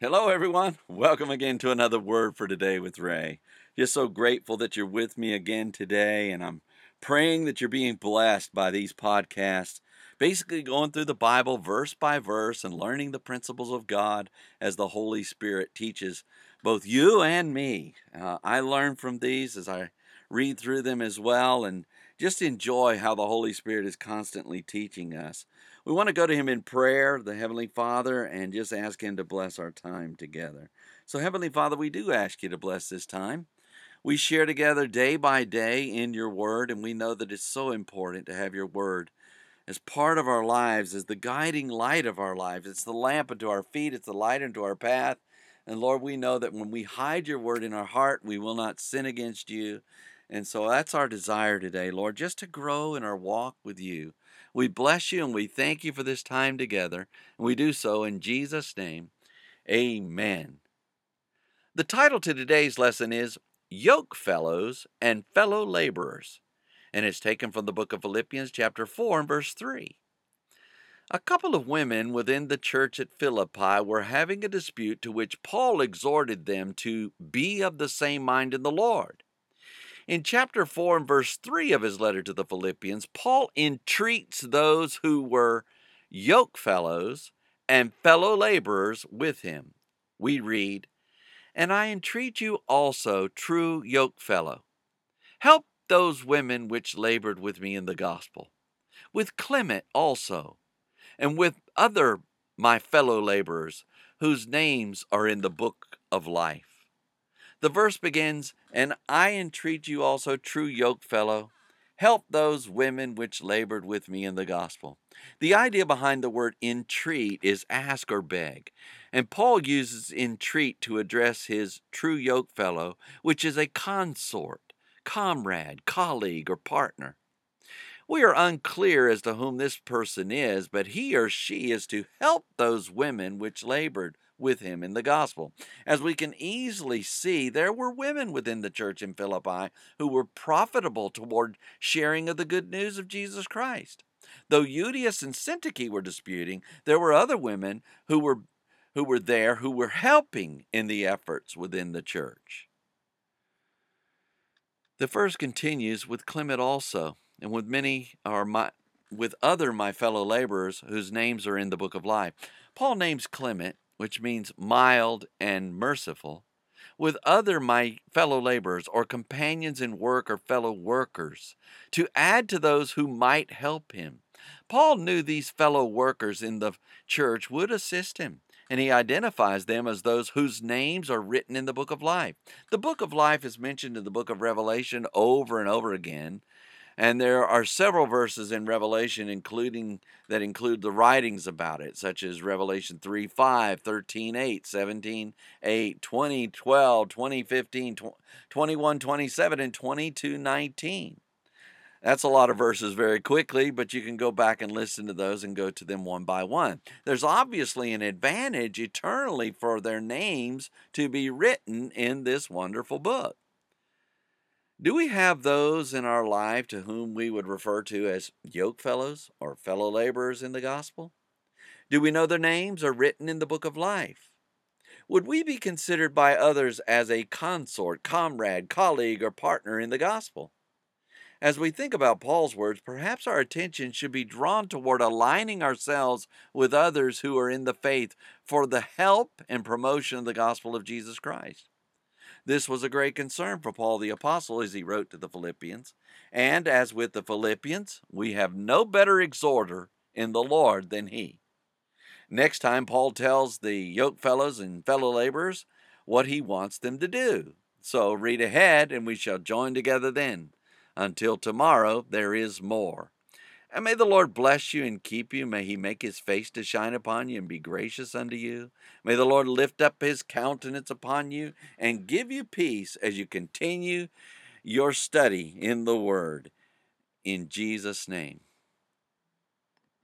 Hello, everyone. Welcome again to another Word for Today with Ray. Just so grateful that you're with me again today, and I'm praying that you're being blessed by these podcasts. Basically, going through the Bible verse by verse and learning the principles of God as the Holy Spirit teaches both you and me. Uh, I learn from these as I read through them as well, and just enjoy how the Holy Spirit is constantly teaching us. We want to go to Him in prayer, the Heavenly Father, and just ask Him to bless our time together. So, Heavenly Father, we do ask you to bless this time. We share together day by day in your word, and we know that it's so important to have your word as part of our lives, as the guiding light of our lives. It's the lamp unto our feet, it's the light unto our path. And Lord, we know that when we hide your word in our heart, we will not sin against you. And so that's our desire today, Lord, just to grow in our walk with you. We bless you and we thank you for this time together. And we do so in Jesus' name. Amen. The title to today's lesson is Yoke Fellows and Fellow Laborers, and it's taken from the book of Philippians, chapter 4, and verse 3. A couple of women within the church at Philippi were having a dispute to which Paul exhorted them to be of the same mind in the Lord. In chapter 4 and verse 3 of his letter to the Philippians, Paul entreats those who were yoke fellows and fellow laborers with him. We read, And I entreat you also, true yoke fellow, help those women which labored with me in the gospel, with Clement also, and with other my fellow laborers, whose names are in the book of life. The verse begins, And I entreat you also, true yoke fellow, help those women which labored with me in the gospel. The idea behind the word entreat is ask or beg, and Paul uses entreat to address his true yoke fellow, which is a consort, comrade, colleague, or partner. We are unclear as to whom this person is, but he or she is to help those women which labored with him in the gospel. As we can easily see, there were women within the church in Philippi who were profitable toward sharing of the good news of Jesus Christ. Though Euodias and Syntyche were disputing, there were other women who were who were there who were helping in the efforts within the church. The first continues with Clement also, and with many are my with other my fellow laborers whose names are in the book of life. Paul names Clement which means mild and merciful, with other my fellow laborers or companions in work or fellow workers, to add to those who might help him. Paul knew these fellow workers in the church would assist him, and he identifies them as those whose names are written in the book of life. The book of life is mentioned in the book of Revelation over and over again, and there are several verses in Revelation including that include the writings about it, such as Revelation 3 5, 13 8, 17 8, 20 12, 20 15, 21 27, and 22 19. That's a lot of verses very quickly, but you can go back and listen to those and go to them one by one. There's obviously an advantage eternally for their names to be written in this wonderful book. Do we have those in our life to whom we would refer to as yoke fellows or fellow laborers in the gospel? Do we know their names are written in the book of life? Would we be considered by others as a consort, comrade, colleague, or partner in the gospel? As we think about Paul's words, perhaps our attention should be drawn toward aligning ourselves with others who are in the faith for the help and promotion of the gospel of Jesus Christ. This was a great concern for Paul the Apostle as he wrote to the Philippians. And as with the Philippians, we have no better exhorter in the Lord than he. Next time, Paul tells the yoke fellows and fellow laborers what he wants them to do. So read ahead, and we shall join together then. Until tomorrow, there is more. And may the Lord bless you and keep you. May he make his face to shine upon you and be gracious unto you. May the Lord lift up his countenance upon you and give you peace as you continue your study in the Word. In Jesus' name.